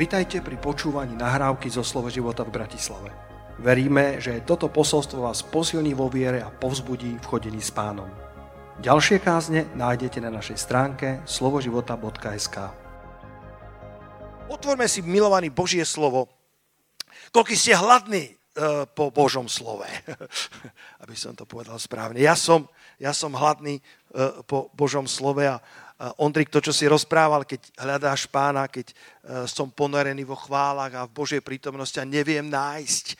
Vitajte pri počúvaní nahrávky zo Slovo života v Bratislave. Veríme, že toto posolstvo vás posilní vo viere a povzbudí v chodení s pánom. Ďalšie kázne nájdete na našej stránke slovoživota.sk Otvorme si, milovaný Božie slovo. Koľko ste hladní e, po Božom slove, aby som to povedal správne. Ja som, ja som hladný e, po Božom slove a Ondrik, to, čo si rozprával, keď hľadáš pána, keď e, som ponorený vo chválach a v Božej prítomnosti a neviem nájsť e,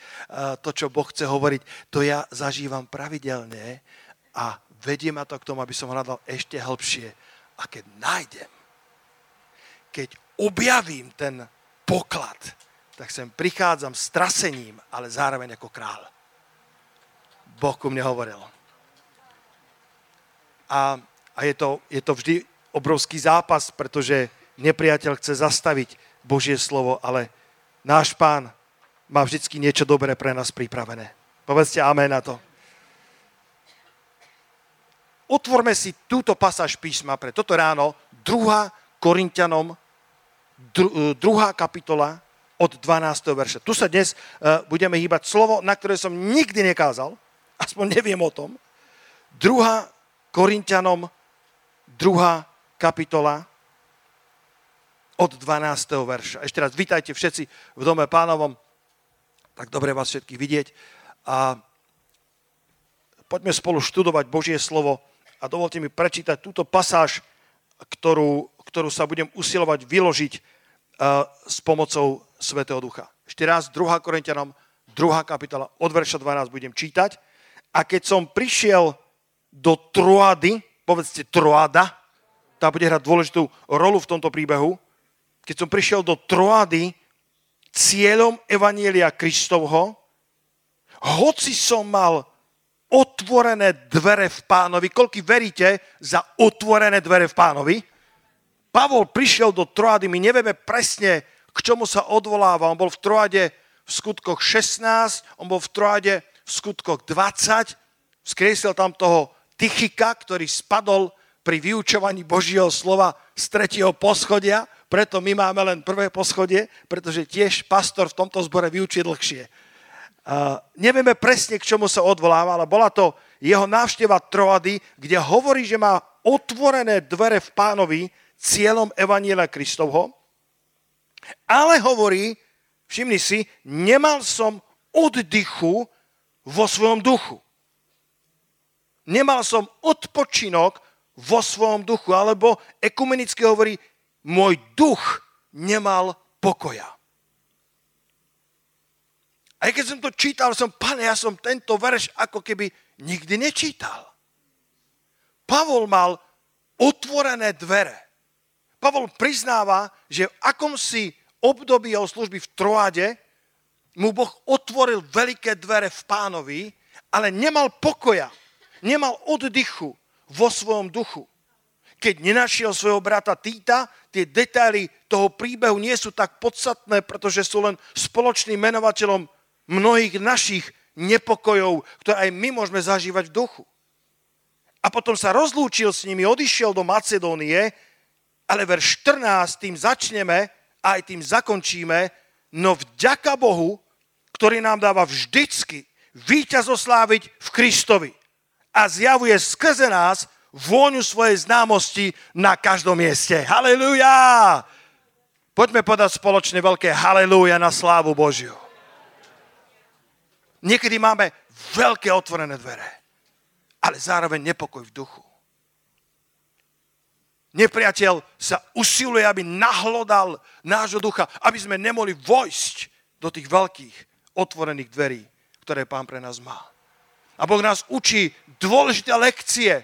to, čo Boh chce hovoriť, to ja zažívam pravidelne a vedie ma to k tomu, aby som hľadal ešte hĺbšie. A keď nájdem, keď objavím ten poklad, tak sem prichádzam s trasením, ale zároveň ako král. Boh ku mne hovoril. A, a je, to, je to vždy obrovský zápas, pretože nepriateľ chce zastaviť Božie slovo, ale náš pán má vždycky niečo dobré pre nás pripravené. Povedzte amen na to. Otvorme si túto pasáž písma pre toto ráno, 2. Korintianom, druhá kapitola od 12. verša. Tu sa dnes uh, budeme hýbať slovo, na ktoré som nikdy nekázal, aspoň neviem o tom. 2. Korintianom, druhá kapitola od 12. verša. Ešte raz vítajte všetci v dome pánovom. Tak dobre vás všetkých vidieť. A poďme spolu študovať Božie slovo a dovolte mi prečítať túto pasáž, ktorú, ktorú sa budem usilovať vyložiť uh, s pomocou Svetého Ducha. Ešte raz, 2. Korintianom, 2. kapitola, od verša 12 budem čítať. A keď som prišiel do Troady, povedzte Troada, tá bude hrať dôležitú rolu v tomto príbehu. Keď som prišiel do Troady, cieľom Evanielia Kristovho, hoci som mal otvorené dvere v pánovi, koľky veríte za otvorené dvere v pánovi? Pavol prišiel do Troady, my nevieme presne, k čomu sa odvoláva. On bol v Troade v skutkoch 16, on bol v Troade v skutkoch 20, skriesil tam toho Tychika, ktorý spadol pri vyučovaní Božieho slova z tretieho poschodia, preto my máme len prvé poschodie, pretože tiež pastor v tomto zbore vyučí dlhšie. Uh, nevieme presne, k čomu sa odvoláva, ale bola to jeho návšteva Troady, kde hovorí, že má otvorené dvere v pánovi cieľom Evaniela Kristovho, ale hovorí, všimni si, nemal som oddychu vo svojom duchu. Nemal som odpočinok vo svojom duchu. Alebo ekumenicky hovorí, môj duch nemal pokoja. Aj keď som to čítal, som, pane, ja som tento verš ako keby nikdy nečítal. Pavol mal otvorené dvere. Pavol priznáva, že v akomsi období jeho služby v Troade mu Boh otvoril veľké dvere v pánovi, ale nemal pokoja, nemal oddychu, vo svojom duchu. Keď nenašiel svojho brata Týta, tie detaily toho príbehu nie sú tak podstatné, pretože sú len spoločným menovateľom mnohých našich nepokojov, ktoré aj my môžeme zažívať v duchu. A potom sa rozlúčil s nimi, odišiel do Macedónie, ale verš 14 tým začneme a aj tým zakončíme, no vďaka Bohu, ktorý nám dáva vždycky víťazosláviť v Kristovi a zjavuje skrze nás vôňu svojej známosti na každom mieste. Halelujá! Poďme podať spoločne veľké halelúja na slávu Božiu. Niekedy máme veľké otvorené dvere, ale zároveň nepokoj v duchu. Nepriateľ sa usiluje, aby nahlodal nášho ducha, aby sme nemohli vojsť do tých veľkých otvorených dverí, ktoré Pán pre nás má. A Boh nás učí dôležité lekcie,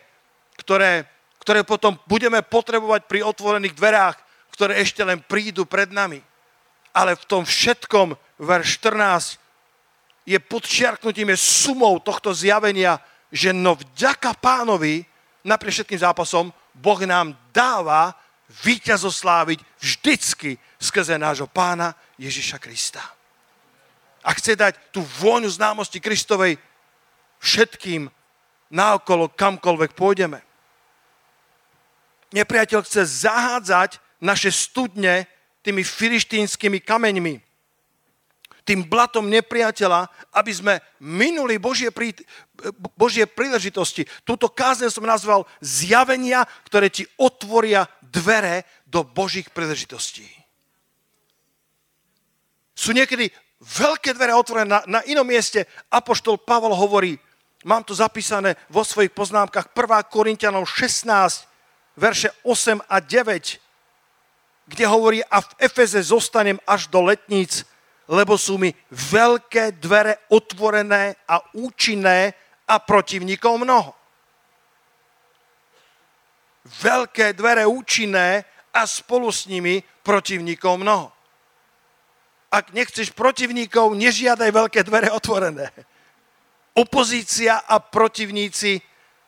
ktoré, ktoré potom budeme potrebovať pri otvorených dverách, ktoré ešte len prídu pred nami. Ale v tom všetkom, verš 14, je podčiarknutím, je sumou tohto zjavenia, že no vďaka pánovi, napriek všetkým zápasom, Boh nám dáva víťazosláviť vždycky skrze nášho pána Ježiša Krista. A chce dať tú vôňu známosti Kristovej všetkým naokolo, kamkoľvek pôjdeme. Nepriateľ chce zahádzať naše studne tými filištínskymi kameňmi, tým blatom nepriateľa, aby sme minuli Božie, prí, Božie príležitosti. Túto kázeň som nazval zjavenia, ktoré ti otvoria dvere do Božích príležitostí. Sú niekedy veľké dvere otvorené. Na, na inom mieste Apoštol Pavol hovorí, mám to zapísané vo svojich poznámkach, 1. Korintianov 16, verše 8 a 9, kde hovorí, a v Efeze zostanem až do letníc, lebo sú mi veľké dvere otvorené a účinné a protivníkov mnoho. Veľké dvere účinné a spolu s nimi protivníkov mnoho. Ak nechceš protivníkov, nežiadaj veľké dvere otvorené. Opozícia a protivníci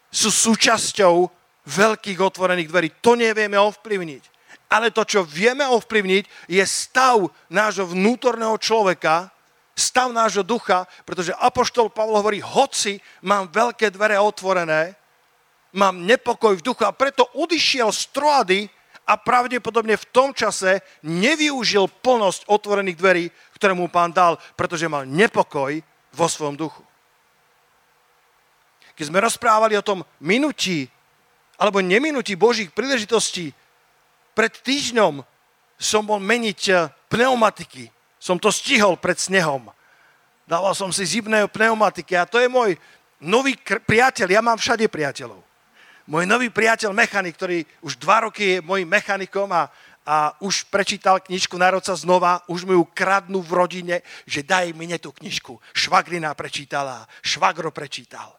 sú súčasťou veľkých otvorených dverí. To nevieme ovplyvniť ale to, čo vieme ovplyvniť, je stav nášho vnútorného človeka, stav nášho ducha, pretože Apoštol Pavol hovorí, hoci mám veľké dvere otvorené, mám nepokoj v duchu a preto odišiel z Troady a pravdepodobne v tom čase nevyužil plnosť otvorených dverí, ktoré mu pán dal, pretože mal nepokoj vo svojom duchu. Keď sme rozprávali o tom minutí alebo neminutí Božích príležitostí, pred týždňom som bol meniť eh, pneumatiky. Som to stihol pred snehom. Dával som si zimné pneumatiky a to je môj nový priateľ. Ja mám všade priateľov. Môj nový priateľ, mechanik, ktorý už dva roky je môjim mechanikom a, a už prečítal knižku Narod sa znova, už mi ju kradnú v rodine, že daj mi tú knižku. Švagrina prečítala, švagro prečítal.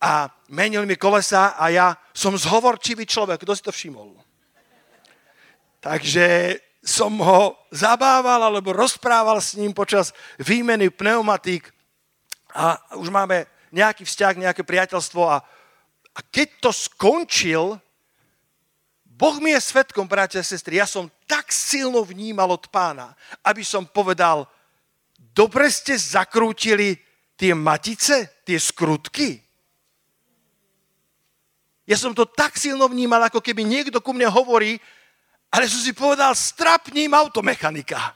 A menil mi kolesa a ja som zhovorčivý človek, kto si to všimol? Takže som ho zabával alebo rozprával s ním počas výmeny pneumatík a už máme nejaký vzťah, nejaké priateľstvo a, a keď to skončil, Boh mi je svetkom, bratia a sestry, ja som tak silno vnímal od pána, aby som povedal, dobre ste zakrútili tie matice, tie skrutky. Ja som to tak silno vnímal, ako keby niekto ku mne hovorí, ale som si povedal, strapním automechanika.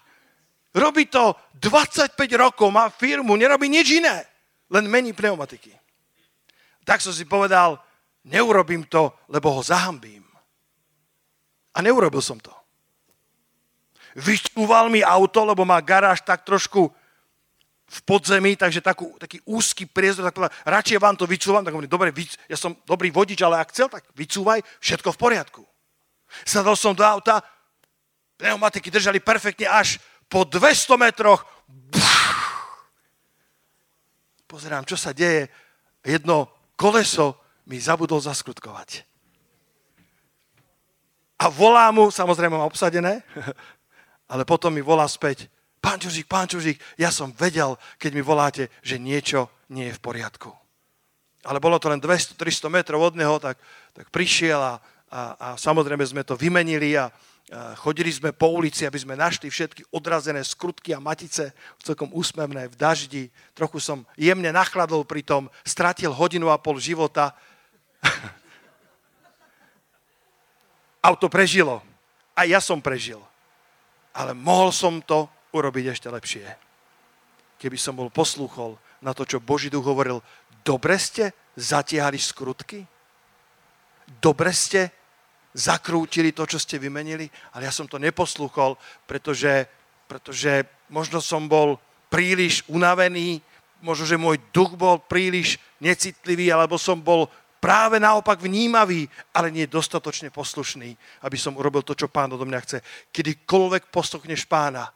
Robí to 25 rokov, má firmu, nerobí nič iné, len mení pneumatiky. Tak som si povedal, neurobím to, lebo ho zahambím. A neurobil som to. Vycúval mi auto, lebo má garáž tak trošku v podzemí, takže takú, taký úzky priezor, tak povedal, radšej vám to vycúvam, tak hovorím, dobre, ja som dobrý vodič, ale ak chcel, tak vycúvaj, všetko v poriadku. Sadol som do auta, pneumatiky držali perfektne až po 200 metroch. Pozerám, čo sa deje. Jedno koleso mi zabudol zaskrutkovať. A volá mu, samozrejme mám obsadené, ale potom mi volá späť, pán Čužík, pán Čužík, ja som vedel, keď mi voláte, že niečo nie je v poriadku. Ale bolo to len 200-300 metrov od neho, tak, tak prišiel a a, a samozrejme sme to vymenili a, a chodili sme po ulici, aby sme našli všetky odrazené skrutky a matice, celkom úsmevné, v daždi. Trochu som jemne nachladol pri tom, stratil hodinu a pol života. Auto prežilo. A ja som prežil. Ale mohol som to urobiť ešte lepšie. Keby som bol poslúchol na to, čo Boží duch hovoril, dobre ste zatiahli skrutky? Dobre ste zakrútili to, čo ste vymenili, ale ja som to neposlúchol, pretože, pretože možno som bol príliš unavený, možno, že môj duch bol príliš necitlivý, alebo som bol práve naopak vnímavý, ale nie dostatočne poslušný, aby som urobil to, čo pán odo mňa chce. Kedykoľvek posluchneš pána,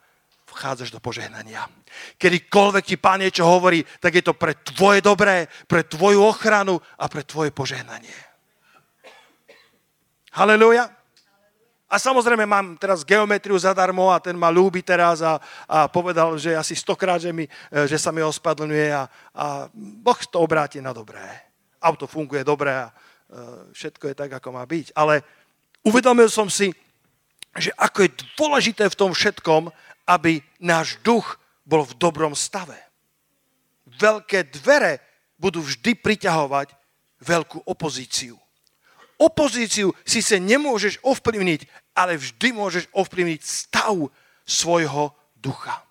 vchádzaš do požehnania. Kedykoľvek ti pán niečo hovorí, tak je to pre tvoje dobré, pre tvoju ochranu a pre tvoje požehnanie. Halleluja. A samozrejme mám teraz geometriu zadarmo a ten ma ľúbi teraz a, a povedal, že asi stokrát, že, mi, e, že sa mi ospadlňuje a, a Boh to obráti na dobré. Auto funguje dobre a uh, všetko je tak, ako má byť. Ale uvedomil som si, že ako je dôležité v tom všetkom, aby náš duch bol v dobrom stave. Veľké dvere budú vždy priťahovať veľkú opozíciu opozíciu sa nemôžeš ovplyvniť, ale vždy môžeš ovplyvniť stav svojho ducha.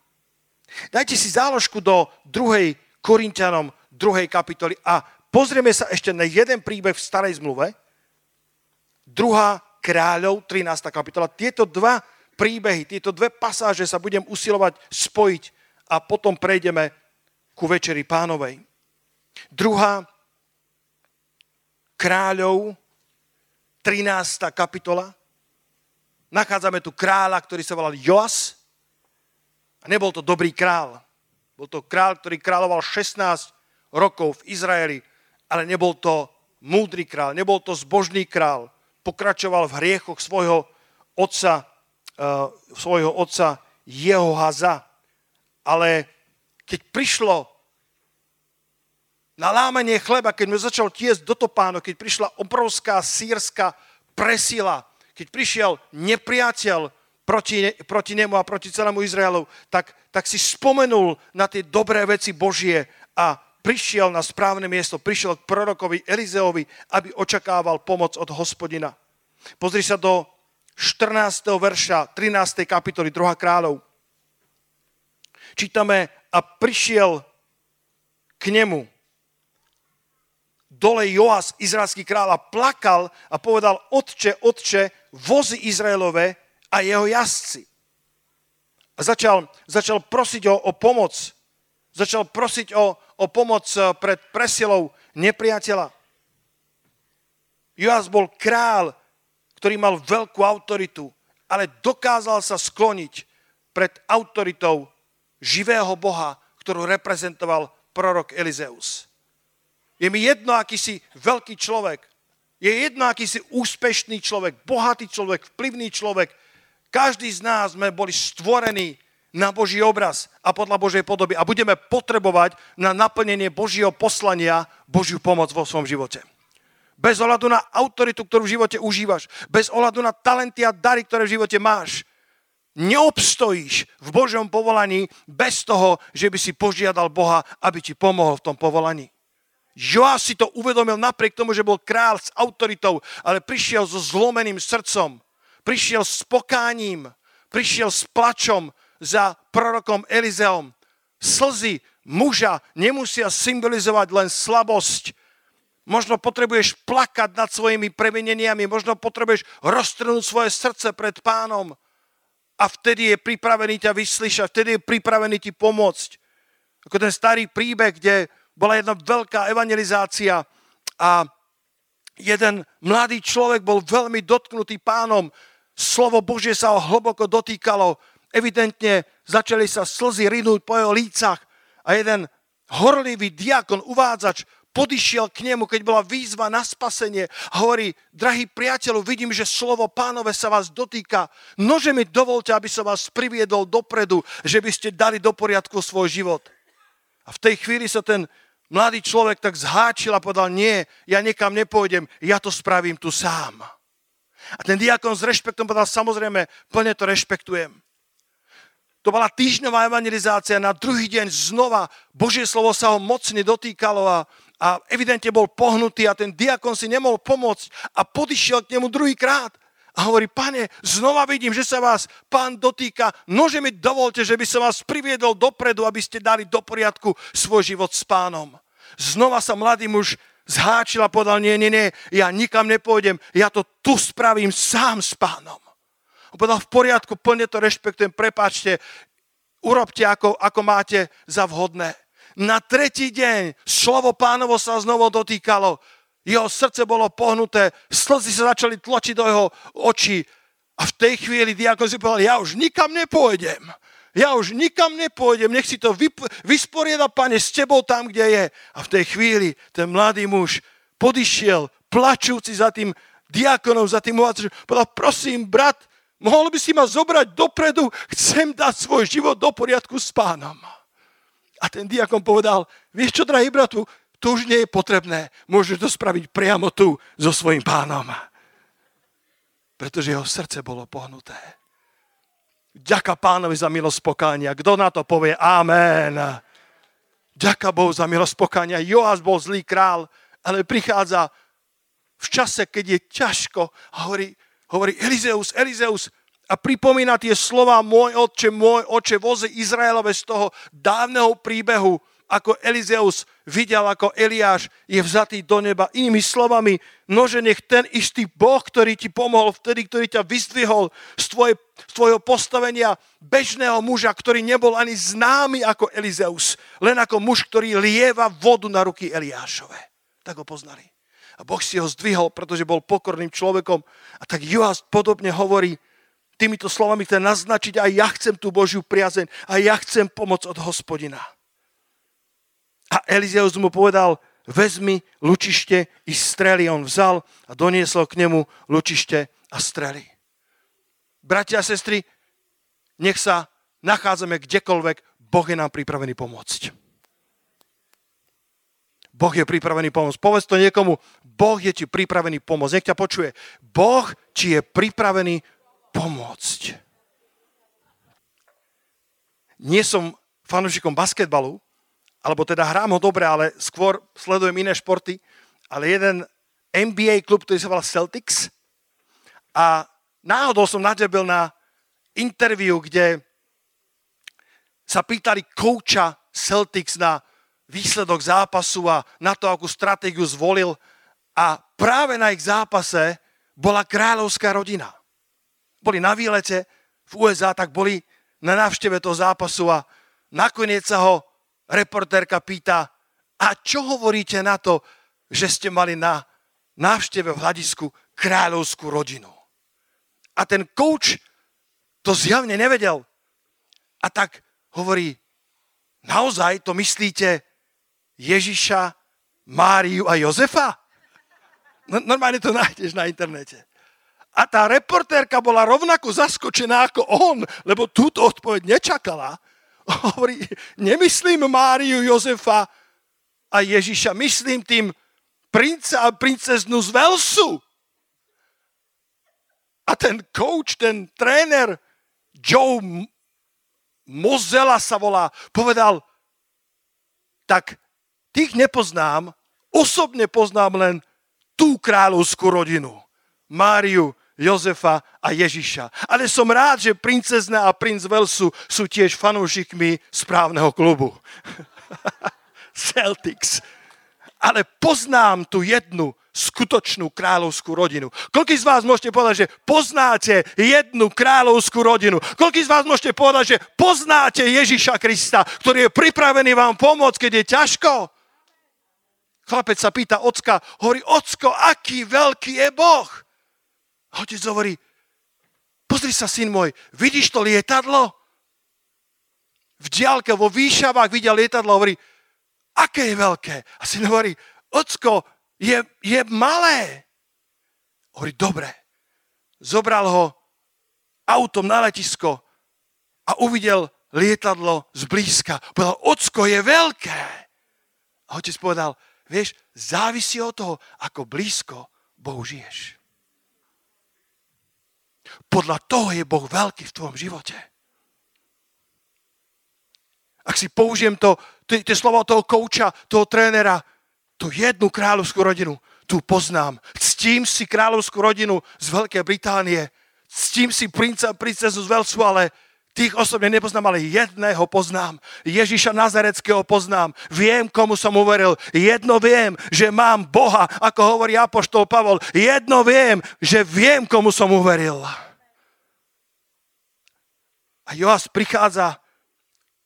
Dajte si záložku do 2. Korintianom 2. kapitoly a pozrieme sa ešte na jeden príbeh v starej zmluve. 2. kráľov, 13. kapitola. Tieto dva príbehy, tieto dve pasáže sa budem usilovať spojiť a potom prejdeme ku Večeri pánovej. Druhá kráľov, 13. kapitola. Nachádzame tu kráľa, ktorý sa volal Joas. A nebol to dobrý král. Bol to král, ktorý kráľoval 16 rokov v Izraeli, ale nebol to múdry král, nebol to zbožný král. Pokračoval v hriechoch svojho otca svojho otca Jehohaza. Ale keď prišlo na lámanie chleba, keď mu začal tiesť do topánu, keď prišla obrovská sírska presila, keď prišiel nepriateľ proti, proti nemu a proti celému Izraelu, tak, tak si spomenul na tie dobré veci Božie a prišiel na správne miesto, prišiel k prorokovi Elizeovi, aby očakával pomoc od hospodina. Pozri sa do 14. verša 13. kapitoly 2. kráľov. Čítame, a prišiel k nemu dole Joas, izraelský kráľ, a plakal a povedal, otče, otče, vozy Izraelové a jeho jazdci. A začal, začal prosiť o, o pomoc. Začal prosiť o, o pomoc eh, pred presilou nepriateľa. Joas bol král, ktorý mal veľkú autoritu, ale dokázal sa skloniť pred autoritou živého Boha, ktorú reprezentoval prorok Elizeus. Je mi jedno, aký si veľký človek. Je jedno, aký si úspešný človek, bohatý človek, vplyvný človek. Každý z nás sme boli stvorení na Boží obraz a podľa Božej podoby a budeme potrebovať na naplnenie Božieho poslania Božiu pomoc vo svojom živote bez ohľadu na autoritu, ktorú v živote užívaš, bez ohľadu na talenty a dary, ktoré v živote máš. Neobstojíš v Božom povolaní bez toho, že by si požiadal Boha, aby ti pomohol v tom povolaní. Joás si to uvedomil napriek tomu, že bol král s autoritou, ale prišiel so zlomeným srdcom, prišiel s pokáním, prišiel s plačom za prorokom Elizeom. Slzy muža nemusia symbolizovať len slabosť, Možno potrebuješ plakať nad svojimi previneniami, možno potrebuješ roztrhnúť svoje srdce pred pánom. A vtedy je pripravený ťa vyslyšať, vtedy je pripravený ti pomôcť. Ako ten starý príbeh, kde bola jedna veľká evangelizácia a jeden mladý človek bol veľmi dotknutý pánom, slovo Božie sa ho hlboko dotýkalo, evidentne začali sa slzy rinúť po jeho lícach a jeden horlivý diakon, uvádzač, podišiel k nemu, keď bola výzva na spasenie hovorí, drahý priateľu, vidím, že slovo pánové sa vás dotýka. Nože mi dovolte, aby som vás priviedol dopredu, že by ste dali do poriadku svoj život. A v tej chvíli sa ten mladý človek tak zháčil a povedal, nie, ja niekam nepôjdem, ja to spravím tu sám. A ten diakon s rešpektom povedal, samozrejme, plne to rešpektujem. To bola týždňová evangelizácia, na druhý deň znova Božie slovo sa ho mocne dotýkalo a a evidentne bol pohnutý a ten diakon si nemohol pomôcť a podišiel k nemu druhýkrát. A hovorí, pane, znova vidím, že sa vás pán dotýka, nože mi dovolte, že by som vás priviedol dopredu, aby ste dali do poriadku svoj život s pánom. Znova sa mladý muž zháčil a povedal, nie, nie, nie, ja nikam nepôjdem, ja to tu spravím sám s pánom. On povedal, v poriadku, plne to rešpektujem, prepáčte, urobte, ako, ako máte za vhodné na tretí deň slovo pánovo sa znovu dotýkalo. Jeho srdce bolo pohnuté, slzy sa začali tločiť do jeho očí. A v tej chvíli diakon si povedal, ja už nikam nepôjdem. Ja už nikam nepôjdem, nech si to vysporiada, pane, s tebou tam, kde je. A v tej chvíli ten mladý muž podišiel, plačúci za tým diakonom, za tým uvádzačom, povedal, prosím, brat, mohol by si ma zobrať dopredu, chcem dať svoj život do poriadku s pánom. A ten diakon povedal, vieš čo, drahý bratu, to už nie je potrebné. Môžeš to spraviť priamo tu so svojím pánom. Pretože jeho srdce bolo pohnuté. Ďaká pánovi za milosť pokánia. Kto na to povie amen? Ďaká Bohu za milosť pokánia. Joás bol zlý král, ale prichádza v čase, keď je ťažko a hovorí, hovorí Elizeus, Elizeus a pripomína tie slova môj otče, môj oče, voze Izraelove z toho dávneho príbehu, ako Elizeus videl, ako Eliáš je vzatý do neba. Inými slovami, nože nech ten istý Boh, ktorý ti pomohol vtedy, ktorý ťa vyzdvihol z, tvoje, z tvojho postavenia bežného muža, ktorý nebol ani známy ako Elizeus, len ako muž, ktorý lieva vodu na ruky Eliášove. Tak ho poznali. A Boh si ho zdvihol, pretože bol pokorným človekom. A tak Joás podobne hovorí týmito slovami, chce naznačiť, aj ja chcem tú Božiu priazeň, a ja chcem pomoc od hospodina. A Elizeus mu povedal, vezmi lučište i strely. On vzal a doniesol k nemu lučište a strely. Bratia a sestry, nech sa nachádzame kdekoľvek, Boh je nám pripravený pomôcť. Boh je pripravený pomôcť. Povedz to niekomu, Boh je ti pripravený pomôcť. Nech ťa počuje. Boh ti je pripravený pomôcť. Nie som fanúšikom basketbalu, alebo teda hrám ho dobre, ale skôr sledujem iné športy, ale jeden NBA klub, ktorý sa volá Celtics a náhodou som nadebil na interviu, kde sa pýtali kouča Celtics na výsledok zápasu a na to, akú stratégiu zvolil a práve na ich zápase bola kráľovská rodina. Boli na výlete v USA, tak boli na návšteve toho zápasu a nakoniec sa ho reportérka pýta, a čo hovoríte na to, že ste mali na návšteve v hľadisku kráľovskú rodinu? A ten coach to zjavne nevedel. A tak hovorí, naozaj to myslíte Ježiša, Máriu a Jozefa? No, normálne to nájdeš na internete. A tá reportérka bola rovnako zaskočená ako on, lebo túto odpoveď nečakala hovorí, nemyslím Máriu, Jozefa a Ježiša, myslím tým princa a princeznu z Velsu. A ten coach, ten tréner, Joe Mozela sa volá, povedal, tak tých nepoznám, osobne poznám len tú kráľovskú rodinu. Máriu, Jozefa a Ježiša. Ale som rád, že princezna a princ Velsu sú tiež fanúšikmi správneho klubu. Celtics. Ale poznám tu jednu skutočnú kráľovskú rodinu. Koľko z vás môžete povedať, že poznáte jednu kráľovskú rodinu? Koľko z vás môžete povedať, že poznáte Ježiša Krista, ktorý je pripravený vám pomôcť, keď je ťažko? Chlapec sa pýta ocka, hovorí, ocko, aký veľký je Boh? A otec hovorí, pozri sa, syn môj, vidíš to lietadlo? V diálke, vo výšavách videl lietadlo, hovorí, aké je veľké? A syn hovorí, ocko, je, je malé. Hovorí, dobre. Zobral ho autom na letisko a uvidel lietadlo zblízka. Povedal, ocko, je veľké. A otec povedal, vieš, závisí od toho, ako blízko Bohu žiješ. Podľa toho je Boh veľký v tvojom živote. Ak si použijem to, tie slova toho kouča, toho trénera, tú jednu kráľovskú rodinu, tu poznám. Ctím si kráľovskú rodinu z Veľkej Británie, ctím si princa princezu z Velsu, ale Tých osobne nepoznám, ale jedného poznám. Ježiša Nazareckého poznám. Viem, komu som uveril. Jedno viem, že mám Boha, ako hovorí Apoštol Pavol. Jedno viem, že viem, komu som uveril. A Joás prichádza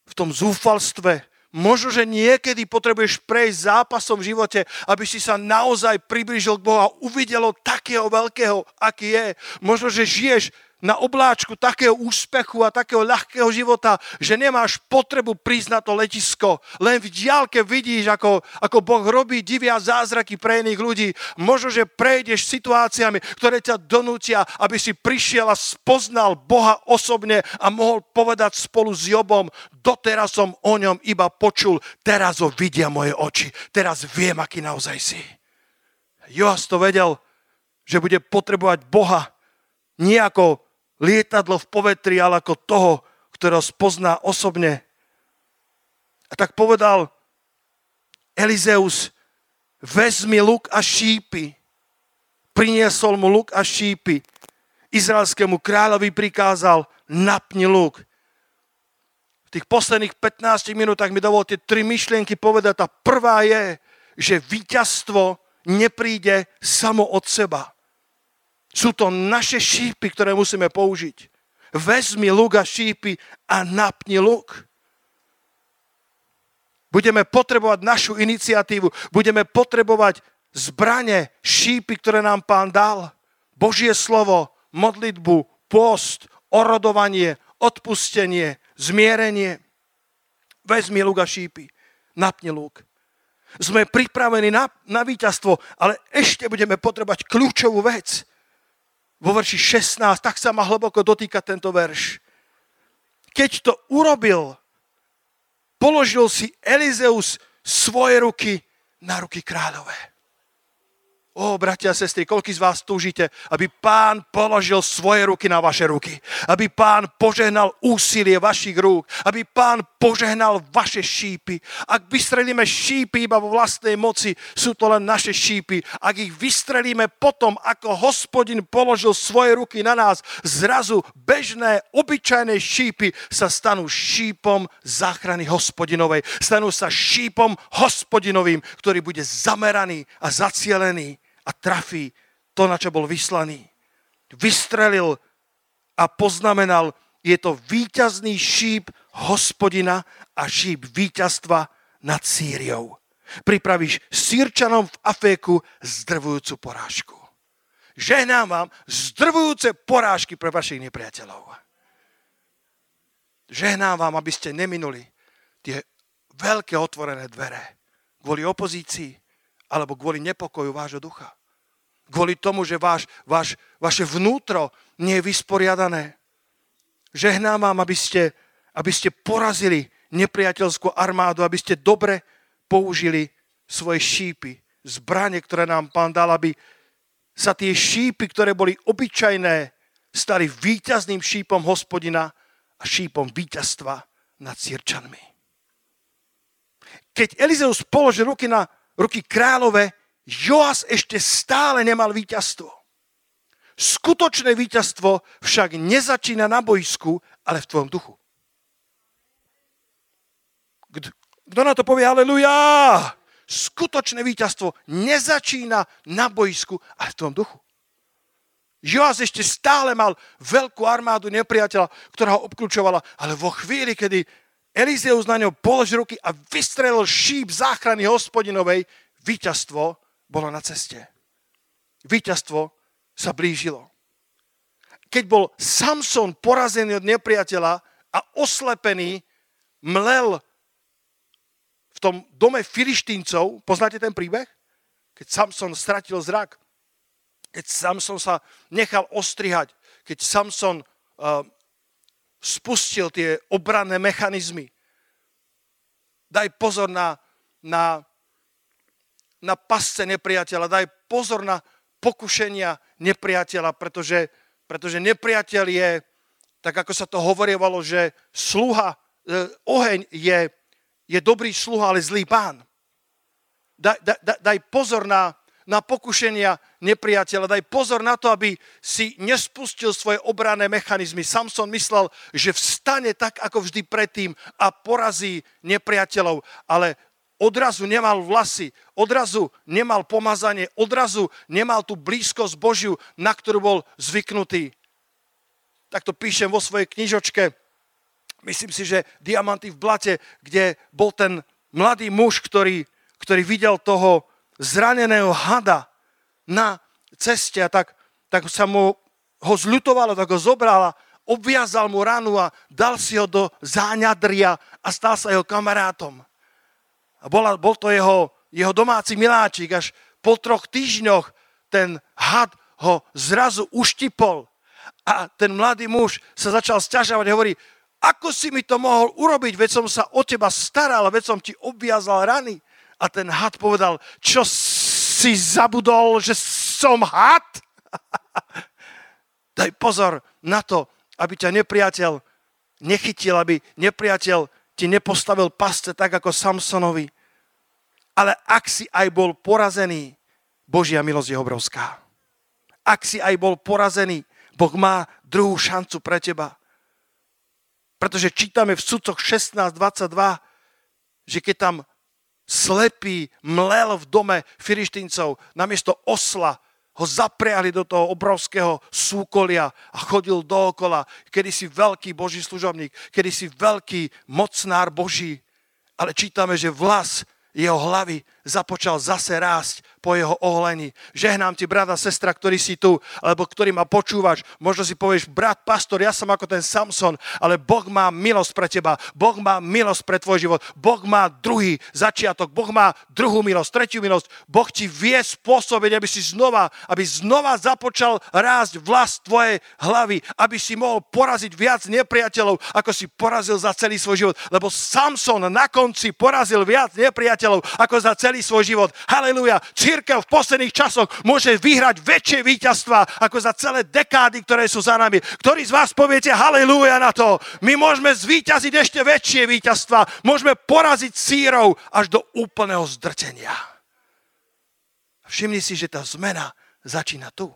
v tom zúfalstve. Možno, že niekedy potrebuješ prejsť zápasom v živote, aby si sa naozaj priblížil k Bohu a uvidelo takého veľkého, aký je. Možno, že žiješ na obláčku takého úspechu a takého ľahkého života, že nemáš potrebu na to letisko. Len v diálke vidíš, ako, ako Boh robí divia zázraky pre iných ľudí. Možno, že prejdeš situáciami, ktoré ťa donútia, aby si prišiel a spoznal Boha osobne a mohol povedať spolu s Jobom, doteraz som o ňom iba počul, teraz ho vidia moje oči, teraz viem, aký naozaj si. Joas to vedel, že bude potrebovať Boha nie ako lietadlo v povetri, ale ako toho, ktorého spozná osobne. A tak povedal Elizeus, vezmi luk a šípy. Priniesol mu luk a šípy. izraelskému kráľovi prikázal, napni luk. V tých posledných 15 minútach mi dovolte tri myšlienky povedať. Tá prvá je, že víťazstvo nepríde samo od seba. Sú to naše šípy, ktoré musíme použiť. Vezmi luk a šípy a napni luk. Budeme potrebovať našu iniciatívu, budeme potrebovať zbranie, šípy, ktoré nám pán dal. Božie slovo, modlitbu, post, orodovanie, odpustenie, zmierenie. Vezmi luk a šípy, napni luk. Sme pripravení na, na víťazstvo, ale ešte budeme potrebať kľúčovú vec. Vo verši 16, tak sa ma hlboko dotýka tento verš. Keď to urobil, položil si Elizeus svoje ruky na ruky kráľové. O, bratia a sestry, koľký z vás túžite, aby pán položil svoje ruky na vaše ruky. Aby pán požehnal úsilie vašich rúk. Aby pán požehnal vaše šípy. Ak vystrelíme šípy iba vo vlastnej moci, sú to len naše šípy. Ak ich vystrelíme potom, ako hospodin položil svoje ruky na nás, zrazu bežné, obyčajné šípy sa stanú šípom záchrany hospodinovej. Stanú sa šípom hospodinovým, ktorý bude zameraný a zacielený a trafí to, na čo bol vyslaný. Vystrelil a poznamenal, je to víťazný šíp hospodina a šíp víťazstva nad Sýriou. Pripravíš Sýrčanom v Aféku zdrvujúcu porážku. Ženám vám zdrvujúce porážky pre vašich nepriateľov. Ženám vám, aby ste neminuli tie veľké otvorené dvere kvôli opozícii, alebo kvôli nepokoju vášho ducha. Kvôli tomu, že váš, váš, vaše vnútro nie je vysporiadané. Žehnám vám, aby ste, aby ste porazili nepriateľskú armádu, aby ste dobre použili svoje šípy, zbranie, ktoré nám pán dal, aby sa tie šípy, ktoré boli obyčajné, stali víťazným šípom hospodina a šípom víťazstva nad Sirčanmi. Keď Elizeus položil ruky na ruky kráľové, Joas ešte stále nemal víťazstvo. Skutočné víťazstvo však nezačína na boisku, ale v tvojom duchu. Kto na to povie aleluja? Skutočné víťazstvo nezačína na boisku, ale v tvojom duchu. Joás ešte stále mal veľkú armádu nepriateľa, ktorá ho obklúčovala, ale vo chvíli, kedy Elizeus na ňo položil ruky a vystrelil šíp záchrany hospodinovej. Výťazstvo bolo na ceste. Výťazstvo sa blížilo. Keď bol Samson porazený od nepriateľa a oslepený, mlel v tom dome filištíncov, poznáte ten príbeh? Keď Samson stratil zrak, keď Samson sa nechal ostrihať, keď Samson uh, spustil tie obranné mechanizmy. Daj pozor na, na, na pasce nepriateľa, daj pozor na pokušenia nepriateľa, pretože, pretože nepriateľ je, tak ako sa to hovorievalo, že sluha, eh, oheň je, je dobrý sluha, ale zlý pán. Daj, daj, daj pozor na, na pokušenia nepriateľa. Daj pozor na to, aby si nespustil svoje obranné mechanizmy. Samson myslel, že vstane tak, ako vždy predtým a porazí nepriateľov, ale odrazu nemal vlasy, odrazu nemal pomazanie, odrazu nemal tú blízkosť Božiu, na ktorú bol zvyknutý. Tak to píšem vo svojej knižočke. Myslím si, že Diamanty v blate, kde bol ten mladý muž, ktorý, ktorý videl toho zraneného hada na ceste a tak, tak sa mu ho zľutovalo, tak ho zobrala, obviazal mu ranu a dal si ho do záňadria a stal sa jeho kamarátom. A bola, bol to jeho, jeho domáci miláčik, až po troch týždňoch ten had ho zrazu uštipol. A ten mladý muž sa začal stiažovať a hovorí, ako si mi to mohol urobiť, veď som sa o teba staral, veď som ti obviazal rany. A ten had povedal, čo si zabudol, že som had? Daj pozor na to, aby ťa nepriateľ nechytil, aby nepriateľ ti nepostavil pasce tak ako Samsonovi. Ale ak si aj bol porazený, Božia milosť je obrovská. Ak si aj bol porazený, Boh má druhú šancu pre teba. Pretože čítame v sudcoch 16.22, že keď tam slepý mlel v dome filištíncov, namiesto osla ho zapriali do toho obrovského súkolia a chodil dookola, kedy si veľký Boží služobník, kedy si veľký mocnár Boží. Ale čítame, že vlas jeho hlavy započal zase rásť po jeho oholení. Žehnám ti, brada, sestra, ktorý si tu, alebo ktorý ma počúvaš. Možno si povieš, brat, pastor, ja som ako ten Samson, ale Boh má milosť pre teba. Boh má milosť pre tvoj život. Boh má druhý začiatok. Boh má druhú milosť, tretiu milosť. Boh ti vie spôsobiť, aby si znova, aby znova započal rásť vlast tvojej hlavy, aby si mohol poraziť viac nepriateľov, ako si porazil za celý svoj život. Lebo Samson na konci porazil viac nepriateľov, ako za celý svoj život. Haleluja církev v posledných časoch môže vyhrať väčšie víťazstva ako za celé dekády, ktoré sú za nami. Ktorí z vás poviete halleluja na to? My môžeme zvíťaziť ešte väčšie víťazstva. Môžeme poraziť sírov až do úplného zdrtenia. Všimni si, že tá zmena začína tu.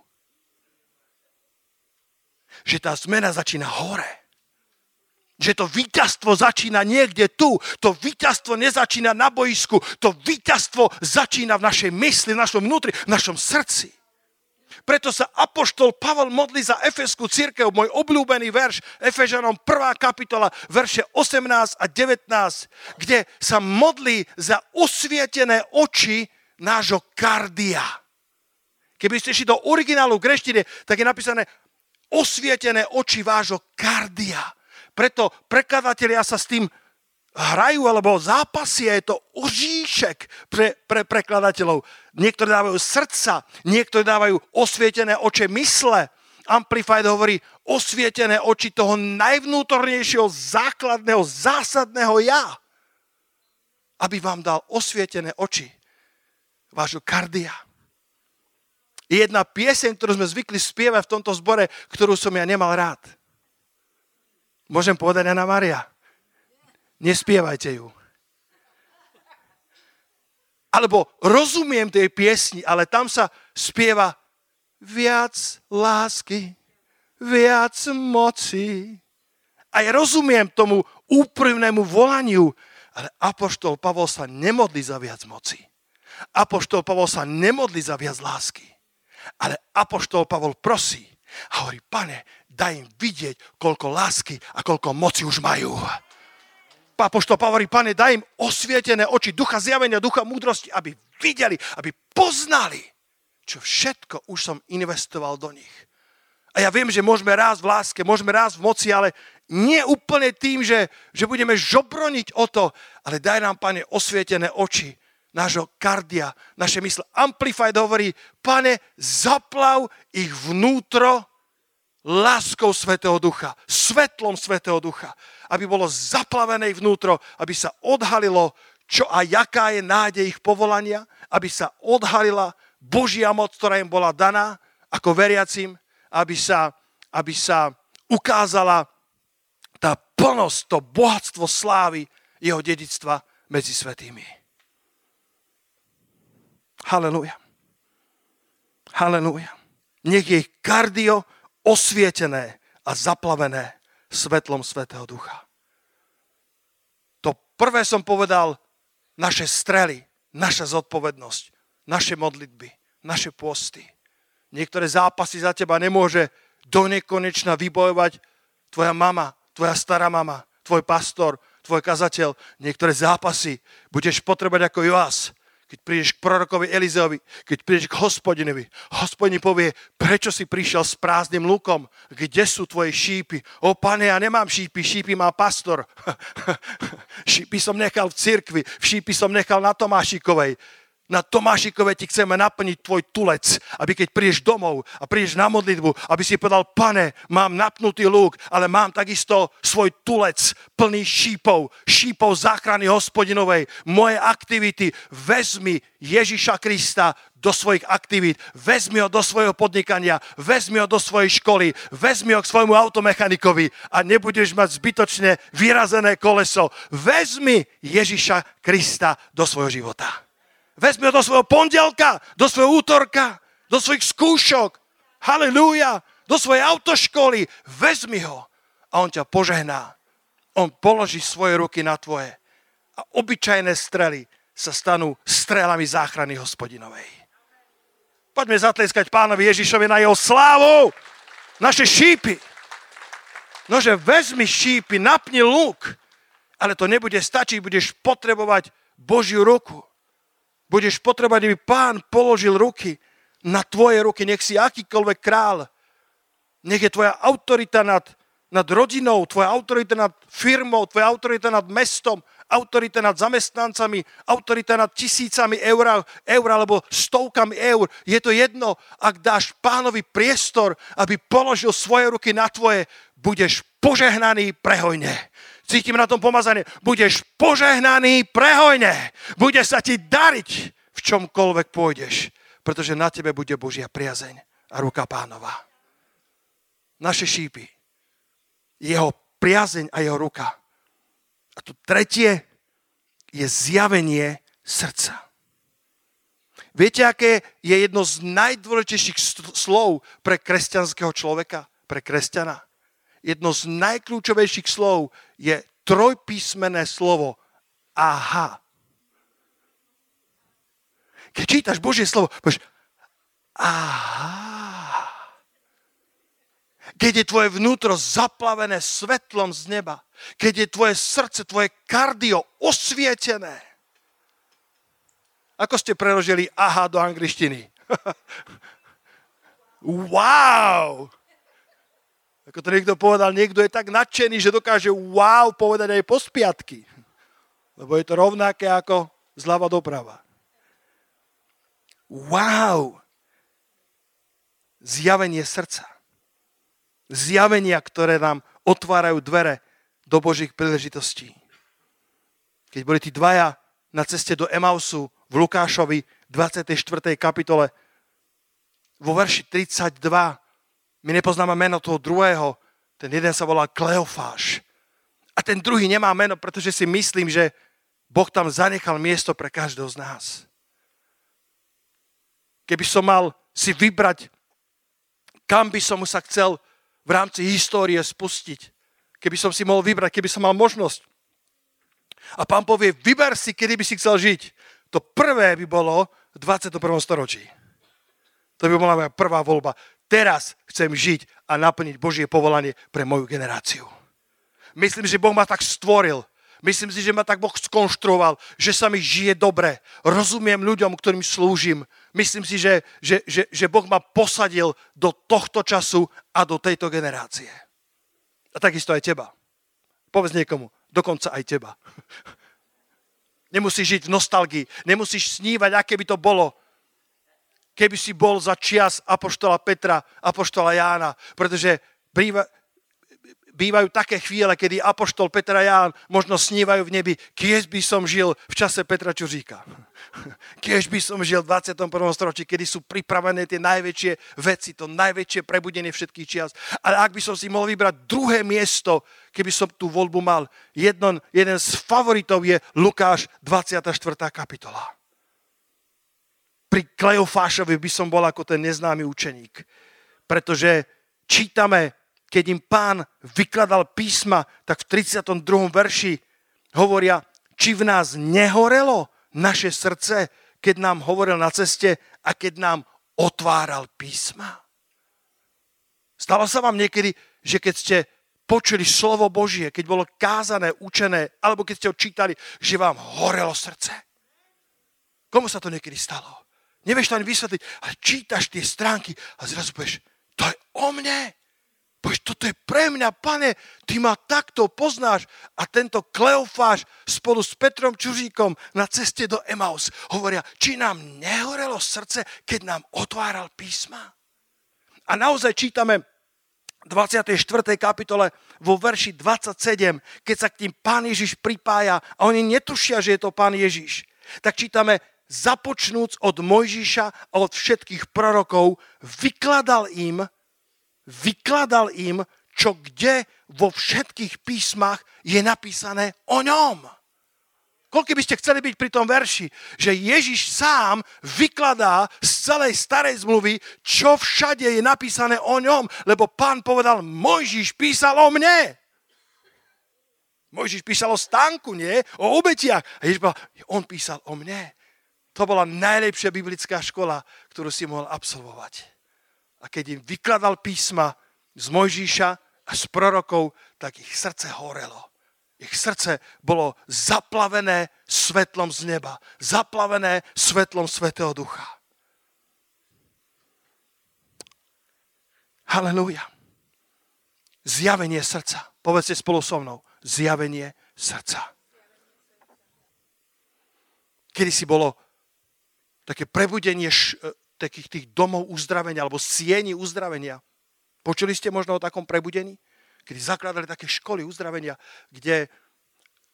Že tá zmena začína hore že to víťazstvo začína niekde tu. To víťazstvo nezačína na boisku. To víťazstvo začína v našej mysli, v našom vnútri, v našom srdci. Preto sa Apoštol Pavel modlí za Efeskú církev, môj obľúbený verš, Efežanom 1. kapitola, verše 18 a 19, kde sa modlí za osvietené oči nášho kardia. Keby ste šli do originálu greštine, tak je napísané osvietené oči vášho kardia preto prekladatelia sa s tým hrajú alebo zápasia, je to ožíšek pre, pre prekladateľov. Niektorí dávajú srdca, niektorí dávajú osvietené oče mysle. Amplified hovorí osvietené oči toho najvnútornejšieho, základného, zásadného ja. Aby vám dal osvietené oči vášho kardia. Je jedna pieseň, ktorú sme zvykli spievať v tomto zbore, ktorú som ja nemal rád. Môžem povedať Anna Maria? Nespievajte ju. Alebo rozumiem tej piesni, ale tam sa spieva viac lásky, viac moci. A ja rozumiem tomu úprimnému volaniu, ale Apoštol Pavol sa nemodlí za viac moci. Apoštol Pavol sa nemodlí za viac lásky. Ale Apoštol Pavol prosí a hovorí, pane, daj im vidieť, koľko lásky a koľko moci už majú. Apoštol Pavorí, pane, daj im osvietené oči ducha zjavenia, ducha múdrosti, aby videli, aby poznali, čo všetko už som investoval do nich. A ja viem, že môžeme rásť v láske, môžeme rásť v moci, ale nie úplne tým, že, že budeme žobroniť o to, ale daj nám, pane, osvietené oči nášho kardia, naše mysle. Amplified hovorí, pane, zaplav ich vnútro láskou Svetého Ducha, svetlom Svetého Ducha, aby bolo zaplavené vnútro, aby sa odhalilo, čo a jaká je nádej ich povolania, aby sa odhalila Božia moc, ktorá im bola daná ako veriacim, aby sa, aby sa ukázala tá plnosť, to bohatstvo slávy jeho dedictva medzi svetými. Halelúja. Halelúja. Nech je kardio osvietené a zaplavené svetlom Svetého Ducha. To prvé som povedal, naše strely, naša zodpovednosť, naše modlitby, naše posty. Niektoré zápasy za teba nemôže do nekonečna vybojovať tvoja mama, tvoja stará mama, tvoj pastor, tvoj kazateľ. Niektoré zápasy budeš potrebať ako Joás, keď prídeš k prorokovi Elizeovi, keď prídeš k hospodinovi, hospodin povie, prečo si prišiel s prázdnym lukom, kde sú tvoje šípy? O pane, ja nemám šípy, šípy má pastor. šípy som nechal v cirkvi, šípy som nechal na Tomášikovej na Tomášikove ti chceme naplniť tvoj tulec, aby keď prídeš domov a prídeš na modlitbu, aby si povedal, pane, mám napnutý lúk, ale mám takisto svoj tulec plný šípov, šípov záchrany hospodinovej, moje aktivity, vezmi Ježiša Krista do svojich aktivít, vezmi ho do svojho podnikania, vezmi ho do svojej školy, vezmi ho k svojmu automechanikovi a nebudeš mať zbytočne vyrazené koleso. Vezmi Ježiša Krista do svojho života. Vezmi ho do svojho pondelka, do svojho útorka, do svojich skúšok. Halelúja. do svojej autoškoly, vezmi ho a on ťa požehná. On položí svoje ruky na tvoje a obyčajné strely sa stanú strelami záchrany hospodinovej. Poďme zatleskať pánovi Ježišovi na jeho slávu, naše šípy. Nože vezmi šípy, napni luk, ale to nebude stačiť, budeš potrebovať Božiu ruku. Budeš potrebovať, aby pán položil ruky na tvoje ruky. Nech si akýkoľvek král. Nech je tvoja autorita nad, nad rodinou, tvoja autorita nad firmou, tvoja autorita nad mestom, autorita nad zamestnancami, autorita nad tisícami eur, eur alebo stovkami eur. Je to jedno, ak dáš pánovi priestor, aby položil svoje ruky na tvoje, budeš požehnaný prehojne. Cítim na tom pomazanie. Budeš požehnaný prehojne. Bude sa ti dariť v čomkoľvek pôjdeš, pretože na tebe bude Božia priazeň a ruka pánova. Naše šípy, jeho priazeň a jeho ruka. A to tretie je zjavenie srdca. Viete, aké je jedno z najdôležitejších slov pre kresťanského človeka, pre kresťana? Jedno z najkľúčovejších slov je trojpísmené slovo aha. Keď čítaš Božie slovo, povieš aha. Keď je tvoje vnútro zaplavené svetlom z neba, keď je tvoje srdce, tvoje kardio osvietené. Ako ste preložili aha do angličtiny? wow! Ako to niekto povedal, niekto je tak nadšený, že dokáže wow povedať aj po spiatky. Lebo je to rovnaké ako zľava doprava. Wow! Zjavenie srdca. Zjavenia, ktoré nám otvárajú dvere do Božích príležitostí. Keď boli tí dvaja na ceste do Emausu v Lukášovi 24. kapitole, vo verši 32 my nepoznáme meno toho druhého. Ten jeden sa volá Kleofáš. A ten druhý nemá meno, pretože si myslím, že Boh tam zanechal miesto pre každého z nás. Keby som mal si vybrať, kam by som sa chcel v rámci histórie spustiť, keby som si mohol vybrať, keby som mal možnosť. A pán povie, vyber si, kedy by si chcel žiť. To prvé by bolo v 21. storočí. To by bola moja prvá voľba. Teraz chcem žiť a naplniť Božie povolanie pre moju generáciu. Myslím, že Boh ma tak stvoril. Myslím si, že ma tak Boh skonštruoval, že sa mi žije dobre. Rozumiem ľuďom, ktorým slúžim. Myslím si, že, že, že, že Boh ma posadil do tohto času a do tejto generácie. A takisto aj teba. Povedz niekomu, dokonca aj teba. Nemusíš žiť v nostalgii, nemusíš snívať, aké by to bolo, keby si bol za čias Apoštola Petra, Apoštola Jána, pretože býva, bývajú také chvíle, kedy Apoštol Petra a Ján možno snívajú v nebi, keď by som žil v čase Petra Čuříka. Keď by som žil v 21. storočí, kedy sú pripravené tie najväčšie veci, to najväčšie prebudenie všetkých čias. Ale ak by som si mohol vybrať druhé miesto, keby som tú voľbu mal, jedno, jeden z favoritov je Lukáš 24. kapitola pri Kleofášovi by som bol ako ten neznámy učeník. Pretože čítame, keď im pán vykladal písma, tak v 32. verši hovoria, či v nás nehorelo naše srdce, keď nám hovoril na ceste a keď nám otváral písma. Stalo sa vám niekedy, že keď ste počuli slovo Božie, keď bolo kázané, učené, alebo keď ste ho čítali, že vám horelo srdce? Komu sa to niekedy stalo? Nevieš to ani vysvetliť, ale čítaš tie stránky a zrazu povieš, to je o mne. Povieš, toto je pre mňa, pane, ty ma takto poznáš. A tento Kleofáš spolu s Petrom Čuříkom na ceste do Emaus hovoria, či nám nehorelo srdce, keď nám otváral písma. A naozaj čítame 24. kapitole vo verši 27, keď sa k tým pán Ježiš pripája a oni netušia, že je to pán Ježiš. Tak čítame, započnúc od Mojžiša a od všetkých prorokov, vykladal im, vykladal im, čo kde vo všetkých písmach je napísané o ňom. Koľko by ste chceli byť pri tom verši, že Ježiš sám vykladá z celej starej zmluvy, čo všade je napísané o ňom, lebo pán povedal, Mojžiš písal o mne. Mojžiš písal o stánku, nie? O obetiach. A Ježiš povedal, on písal o mne. To bola najlepšia biblická škola, ktorú si mohol absolvovať. A keď im vykladal písma z Mojžiša a z prorokov, tak ich srdce horelo ich srdce bolo zaplavené svetlom z neba. Zaplavené svetlom Svetého Ducha. Halelúja. Zjavenie srdca. Povedzte spolu so mnou. Zjavenie srdca. Kedy si bolo také prebudenie š, e, takých tých domov uzdravenia alebo sieni uzdravenia. Počuli ste možno o takom prebudení? kedy zakladali také školy uzdravenia, kde,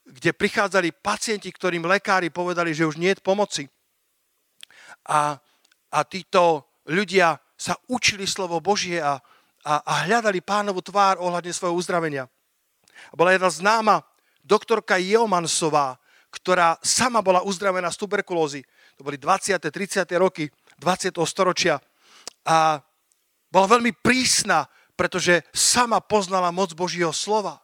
kde prichádzali pacienti, ktorým lekári povedali, že už nie je pomoci. A, a títo ľudia sa učili slovo Božie a, a, a hľadali pánovu tvár ohľadne svojho uzdravenia. A bola jedna známa doktorka Jeomansová, ktorá sama bola uzdravená z tuberkulózy. To boli 20. 30. roky 20. storočia. A bola veľmi prísna pretože sama poznala moc Božieho slova.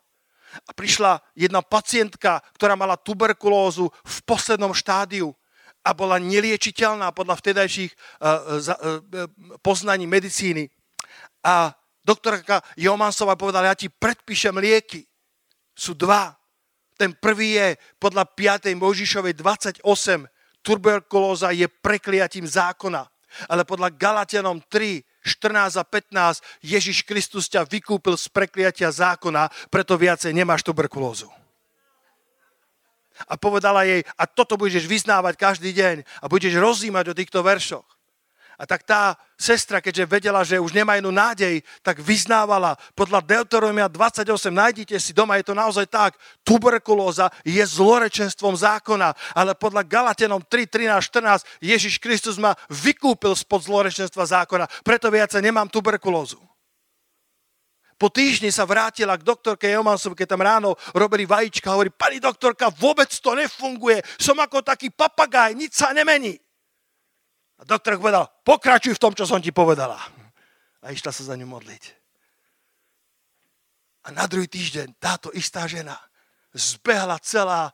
A prišla jedna pacientka, ktorá mala tuberkulózu v poslednom štádiu a bola neliečiteľná podľa vtedajších uh, uh, poznaní medicíny. A doktorka Jomansová povedala, ja ti predpíšem lieky. Sú dva. Ten prvý je podľa 5. Možišovej 28. Tuberkulóza je prekliatím zákona. Ale podľa Galatianom 3 14 a 15 Ježiš Kristus ťa vykúpil z prekliatia zákona, preto viacej nemáš tuberkulózu. A povedala jej, a toto budeš vyznávať každý deň a budeš rozímať o týchto veršoch. A tak tá sestra, keďže vedela, že už nemá inú nádej, tak vyznávala podľa Deuteronomia 28, nájdite si doma, je to naozaj tak, tuberkulóza je zlorečenstvom zákona, ale podľa Galatenom 3, 13, 14 Ježiš Kristus ma vykúpil spod zlorečenstva zákona, preto viac nemám tuberkulózu. Po týždni sa vrátila k doktorke Jomansovi, keď tam ráno robili vajíčka, hovorí, pani doktorka, vôbec to nefunguje, som ako taký papagaj, nič sa nemení. A doktor povedal, pokračuj v tom, čo som ti povedala. A išla sa za ňu modliť. A na druhý týždeň táto istá žena zbehla celá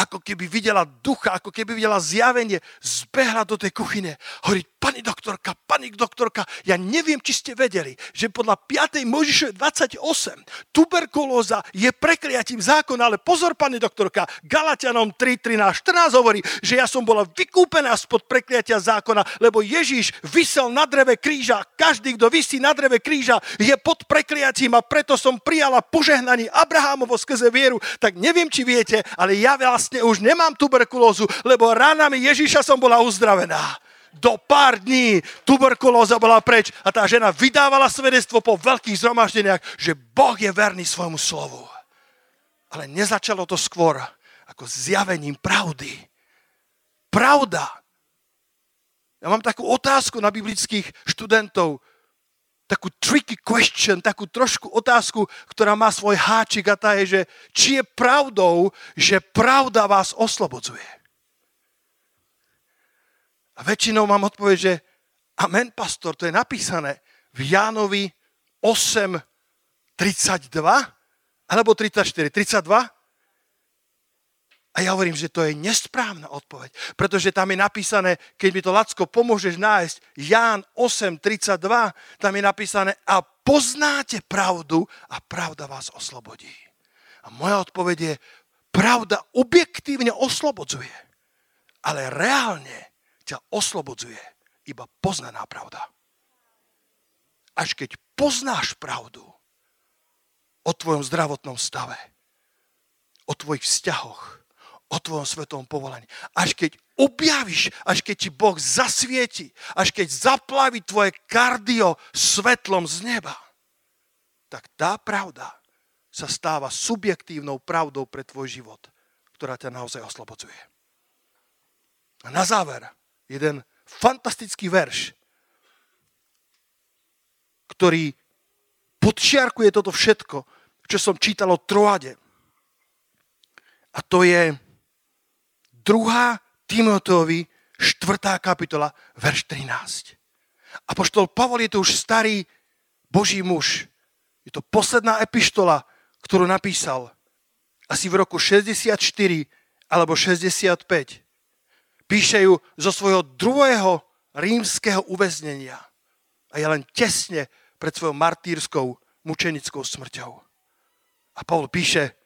ako keby videla ducha, ako keby videla zjavenie, zbehla do tej kuchyne. Hovorí, pani doktorka, pani doktorka, ja neviem, či ste vedeli, že podľa 5. Možiše 28 tuberkulóza je prekliatím zákona, ale pozor, pani doktorka, Galatianom 3, 13, 14 hovorí, že ja som bola vykúpená spod prekliatia zákona, lebo Ježíš vysel na dreve kríža. Každý, kto vysí na dreve kríža, je pod prekliatím a preto som prijala požehnanie Abrahámovo skrze vieru. Tak neviem, či viete, ale ja vlastne už nemám tuberkulózu, lebo ranami Ježíša som bola uzdravená. Do pár dní tuberkulóza bola preč a tá žena vydávala svedectvo po veľkých zhromaždeniach, že Boh je verný svojmu slovu. Ale nezačalo to skôr ako zjavením pravdy. Pravda. Ja mám takú otázku na biblických študentov takú tricky question, takú trošku otázku, ktorá má svoj háčik a tá je, že či je pravdou, že pravda vás oslobodzuje. A väčšinou mám odpoveď, že amen, pastor, to je napísané v Jánovi 8, 32, alebo 34, 32, a ja hovorím, že to je nesprávna odpoveď, pretože tam je napísané, keď mi to Lacko pomôžeš nájsť, Ján 8.32, tam je napísané a poznáte pravdu a pravda vás oslobodí. A moja odpoveď je, pravda objektívne oslobodzuje, ale reálne ťa oslobodzuje iba poznaná pravda. Až keď poznáš pravdu o tvojom zdravotnom stave, o tvojich vzťahoch, o tvojom svetom povolaní. Až keď objavíš, až keď ti Boh zasvieti, až keď zaplaví tvoje kardio svetlom z neba, tak tá pravda sa stáva subjektívnou pravdou pre tvoj život, ktorá ťa naozaj oslobodzuje. A na záver, jeden fantastický verš, ktorý podčiarkuje toto všetko, čo som čítal o Troade. A to je Timoteovi 4. kapitola, verš 13. A poštol Pavol je to už starý Boží muž. Je to posledná epištola, ktorú napísal asi v roku 64 alebo 65. Píše ju zo svojho druhého rímskeho uväznenia a je len tesne pred svojou martýrskou mučenickou smrťou. A Paul píše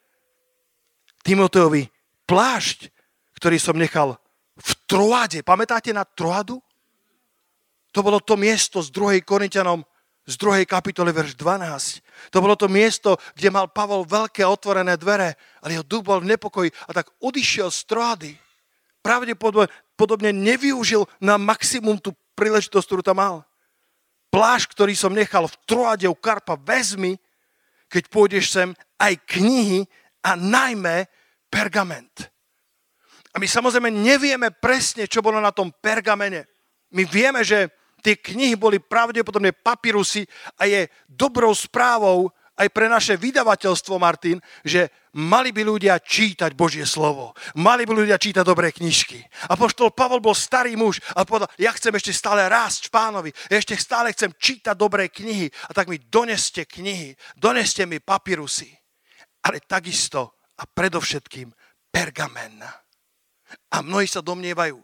Timoteovi, plášť, ktorý som nechal v Troade. Pamätáte na Troadu? To bolo to miesto z 2. Korintianom z 2. kapitoly, verš 12. To bolo to miesto, kde mal Pavol veľké otvorené dvere, ale jeho duch bol v nepokoji a tak odišiel z Troady. Pravdepodobne nevyužil na maximum tú príležitosť, ktorú tam mal. Pláž, ktorý som nechal v Troade u Karpa, vezmi, keď pôjdeš sem, aj knihy a najmä pergament. A my samozrejme nevieme presne, čo bolo na tom pergamene. My vieme, že tie knihy boli pravdepodobne papirusy a je dobrou správou aj pre naše vydavateľstvo, Martin, že mali by ľudia čítať Božie slovo. Mali by ľudia čítať dobré knižky. A poštol Pavol bol starý muž a povedal, ja chcem ešte stále rásť v pánovi. Ešte stále chcem čítať dobré knihy. A tak mi doneste knihy, doneste mi papirusy. Ale takisto a predovšetkým pergamen. A mnohí sa domnievajú,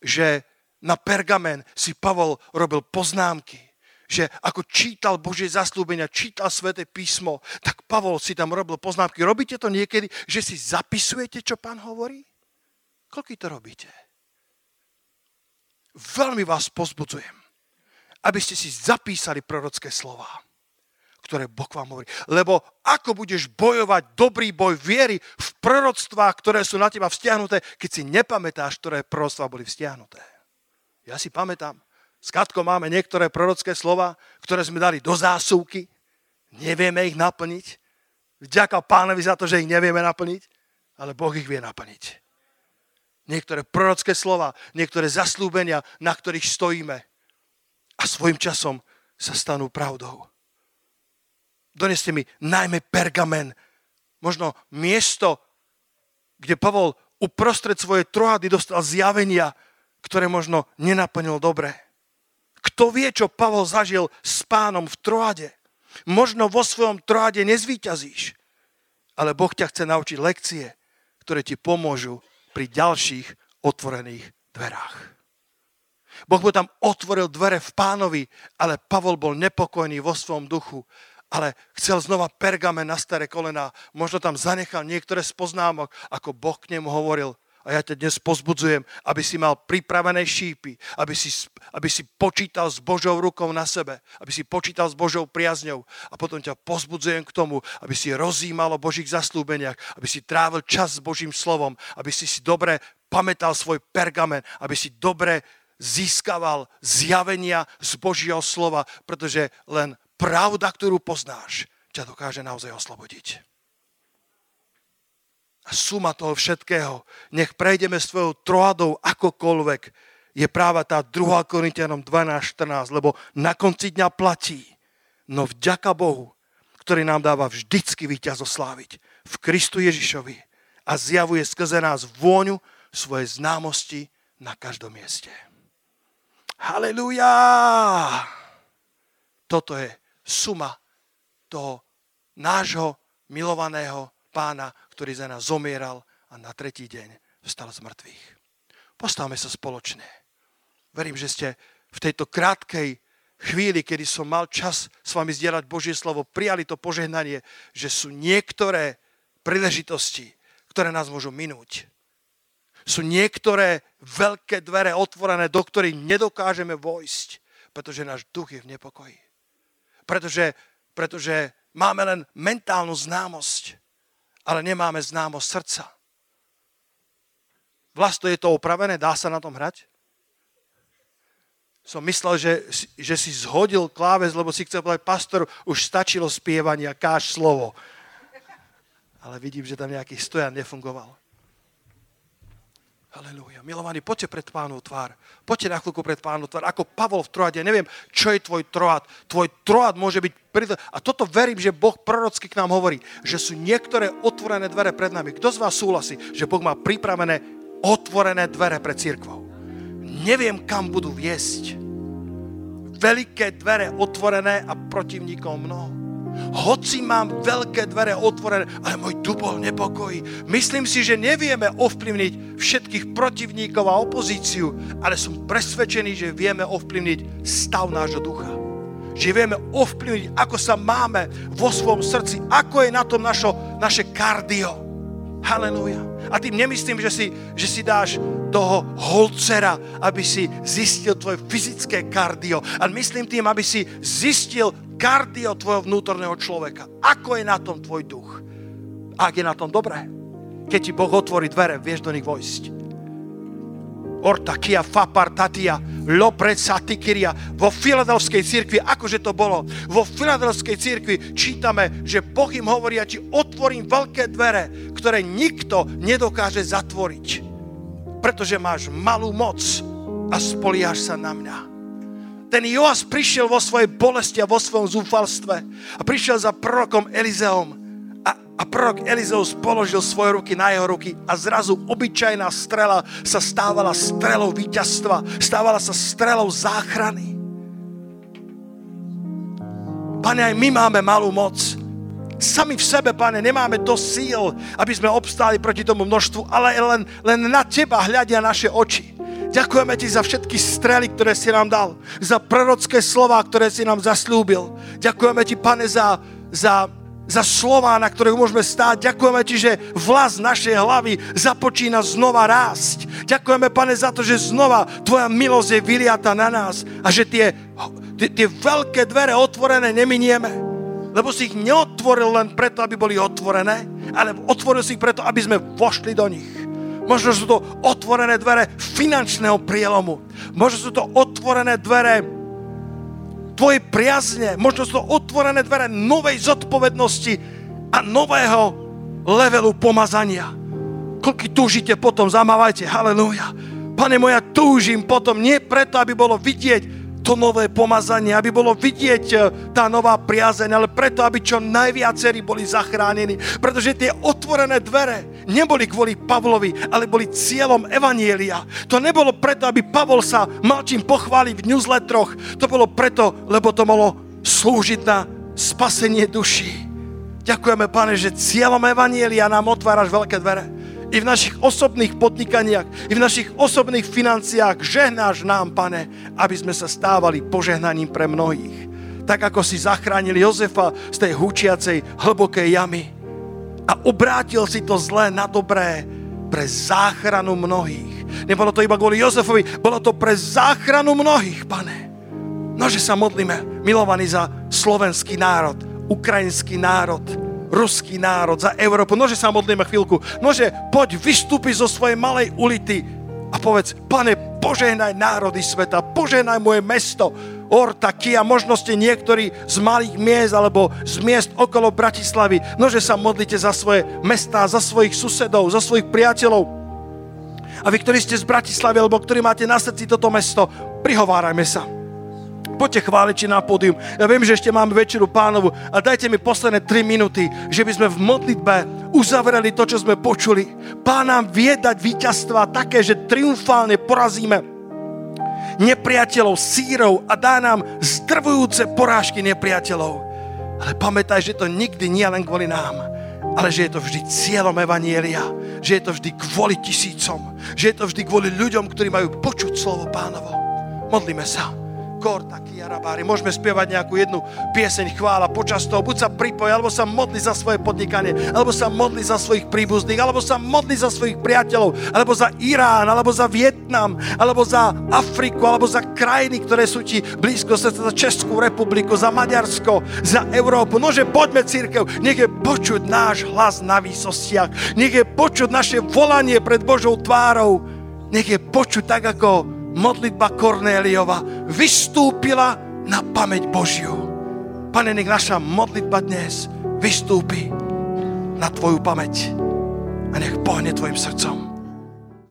že na pergamen si Pavol robil poznámky, že ako čítal Božie zaslúbenia, čítal Sveté písmo, tak Pavol si tam robil poznámky. Robíte to niekedy, že si zapisujete, čo pán hovorí? Koľko to robíte? Veľmi vás pozbudzujem, aby ste si zapísali prorocké slova, ktoré Boh vám hovorí. Lebo ako budeš bojovať dobrý boj viery v proroctvách, ktoré sú na teba vzťahnuté, keď si nepamätáš, ktoré proroctvá boli vzťahnuté. Ja si pamätám, s Katkou máme niektoré prorocké slova, ktoré sme dali do zásuvky. Nevieme ich naplniť. Vďaka pánovi za to, že ich nevieme naplniť, ale Boh ich vie naplniť. Niektoré prorocké slova, niektoré zaslúbenia, na ktorých stojíme a svojim časom sa stanú pravdou. Doneste mi najmä pergamen, možno miesto, kde Pavol uprostred svojej trohady dostal zjavenia, ktoré možno nenaplnil dobre. Kto vie, čo Pavol zažil s pánom v Troade? Možno vo svojom Troade nezvíťazíš, ale Boh ťa chce naučiť lekcie, ktoré ti pomôžu pri ďalších otvorených dverách. Boh mu tam otvoril dvere v pánovi, ale Pavol bol nepokojný vo svojom duchu, ale chcel znova pergamen na staré kolená. Možno tam zanechal niektoré z poznámok, ako Boh k nemu hovoril. A ja ťa dnes pozbudzujem, aby si mal pripravené šípy, aby si, aby si počítal s Božou rukou na sebe, aby si počítal s Božou priazňou a potom ťa pozbudzujem k tomu, aby si rozímal o Božích zaslúbeniach, aby si trávil čas s Božím slovom, aby si si dobre pamätal svoj pergamen, aby si dobre získaval zjavenia z Božieho slova, pretože len pravda, ktorú poznáš, ťa dokáže naozaj oslobodiť. A suma toho všetkého, nech prejdeme svojou troadou akokoľvek, je práva tá 2. Korintianom 12.14, lebo na konci dňa platí, no vďaka Bohu, ktorý nám dáva vždycky víťaz osláviť v Kristu Ježišovi a zjavuje skrze nás vôňu svoje známosti na každom mieste. Halelujá! Toto je suma toho nášho milovaného pána, ktorý za nás zomieral a na tretí deň vstal z mŕtvych. Postavme sa spoločne. Verím, že ste v tejto krátkej chvíli, kedy som mal čas s vami zdieľať Božie slovo, prijali to požehnanie, že sú niektoré príležitosti, ktoré nás môžu minúť. Sú niektoré veľké dvere otvorené, do ktorých nedokážeme vojsť, pretože náš duch je v nepokoji. Pretože, pretože máme len mentálnu známosť ale nemáme známo srdca. Vlasto je to opravené, dá sa na tom hrať? Som myslel, že, že si zhodil kláves, lebo si chcel povedať, pastor, už stačilo spievania, káž slovo. Ale vidím, že tam nejaký stojan nefungoval. Halelúja. Milovaní, poďte pred pánu tvár. Poďte na chvíľku pred pánu tvár. Ako Pavol v Troade, neviem, čo je tvoj troad. Tvoj troad môže byť... Prid... A toto verím, že Boh prorocky k nám hovorí, že sú niektoré otvorené dvere pred nami. Kto z vás súhlasí, že Boh má pripravené otvorené dvere pre církvou. Neviem, kam budú viesť. Veľké dvere otvorené a protivníkov mnoho. Hoci mám veľké dvere otvorené, ale môj dubol nepokojí. Myslím si, že nevieme ovplyvniť všetkých protivníkov a opozíciu, ale som presvedčený, že vieme ovplyvniť stav nášho ducha. Že vieme ovplyvniť, ako sa máme vo svojom srdci, ako je na tom našo, naše kardio. Halelúja. A tým nemyslím, že si, že si dáš toho holcera, aby si zistil tvoje fyzické kardio, ale myslím tým, aby si zistil kardio tvojho vnútorného človeka. Ako je na tom tvoj duch? Ak je na tom dobré, keď ti Boh otvorí dvere, vieš do nich vojsť. Ortakia fapartatia, lopretsatikiria. Vo Filadelfskej cirkvi, akože to bolo, vo Filadelfskej cirkvi čítame, že Boh im hovorí, ja ti otvorím veľké dvere, ktoré nikto nedokáže zatvoriť. Pretože máš malú moc a spoliaš sa na mňa. Ten Joas prišiel vo svojej bolesti a vo svojom zúfalstve a prišiel za prorokom Elizeom a prorok Elizeus položil svoje ruky na jeho ruky a zrazu obyčajná strela sa stávala strelou víťazstva, stávala sa strelou záchrany. Pane, aj my máme malú moc. Sami v sebe, pane, nemáme to síl, aby sme obstáli proti tomu množstvu, ale len, len na teba hľadia naše oči. Ďakujeme ti za všetky strely, ktoré si nám dal, za prorocké slova, ktoré si nám zaslúbil. Ďakujeme ti, pane, za, za za slova, na ktorých môžeme stáť. Ďakujeme Ti, že vlas našej hlavy započína znova rásť. Ďakujeme, Pane, za to, že znova Tvoja milosť je vyliata na nás a že tie, tie, tie veľké dvere otvorené neminieme. Lebo si ich neotvoril len preto, aby boli otvorené, ale otvoril si ich preto, aby sme vošli do nich. Možno sú to otvorené dvere finančného prielomu. Možno sú to otvorené dvere tvoje priazne, možno sú to otvorené dvere novej zodpovednosti a nového levelu pomazania. Koľky túžite potom, zamávajte, halleluja. Pane moja, túžim potom, nie preto, aby bolo vidieť to nové pomazanie, aby bolo vidieť e, tá nová priazeň, ale preto, aby čo najviacerí boli zachránení. Pretože tie otvorené dvere neboli kvôli Pavlovi, ale boli cieľom Evanielia. To nebolo preto, aby Pavol sa mal čím pochváliť v newsletteroch. To bolo preto, lebo to mohlo slúžiť na spasenie duší. Ďakujeme, pane, že cieľom Evanielia nám otváraš veľké dvere i v našich osobných podnikaniach, i v našich osobných financiách. Žehnáš nám, pane, aby sme sa stávali požehnaním pre mnohých. Tak ako si zachránil Jozefa z tej húčiacej hlbokej jamy a obrátil si to zlé na dobré pre záchranu mnohých. Nebolo to iba kvôli Jozefovi, bolo to pre záchranu mnohých, pane. Nože sa modlíme, milovaní za slovenský národ, ukrajinský národ, ruský národ, za Európu. Nože sa modlíme chvíľku. Nože poď vystúpi zo svojej malej ulity a povedz, pane, požehnaj národy sveta, požehnaj moje mesto, Orta, Kia, možno ste niektorí z malých miest alebo z miest okolo Bratislavy. Nože sa modlite za svoje mestá, za svojich susedov, za svojich priateľov. A vy, ktorí ste z Bratislavy alebo ktorí máte na srdci toto mesto, prihovárajme sa poďte chváliči na pódium. Ja viem, že ešte máme večeru pánovu a dajte mi posledné 3 minúty, že by sme v modlitbe uzavreli to, čo sme počuli. Pán nám vie dať víťazstva také, že triumfálne porazíme nepriateľov, sírov a dá nám zdrvujúce porážky nepriateľov. Ale pamätaj, že to nikdy nie len kvôli nám, ale že je to vždy cieľom Evanielia, že je to vždy kvôli tisícom, že je to vždy kvôli ľuďom, ktorí majú počuť slovo pánovo. Modlíme sa taký arabári. Môžeme spievať nejakú jednu pieseň chvála počas toho. Buď sa pripoj, alebo sa modli za svoje podnikanie, alebo sa modli za svojich príbuzných, alebo sa modli za svojich priateľov, alebo za Irán, alebo za Vietnam, alebo za Afriku, alebo za krajiny, ktoré sú ti blízko, za Českú republiku, za Maďarsko, za Európu. Nože poďme, církev, nech je počuť náš hlas na výsostiach, nech je počuť naše volanie pred Božou tvárou, nech je počuť tak, ako modlitba Kornéliova vystúpila na pamäť Božiu. Pane, nech naša modlitba dnes vystúpi na Tvoju pamäť a nech pohne Tvojim srdcom.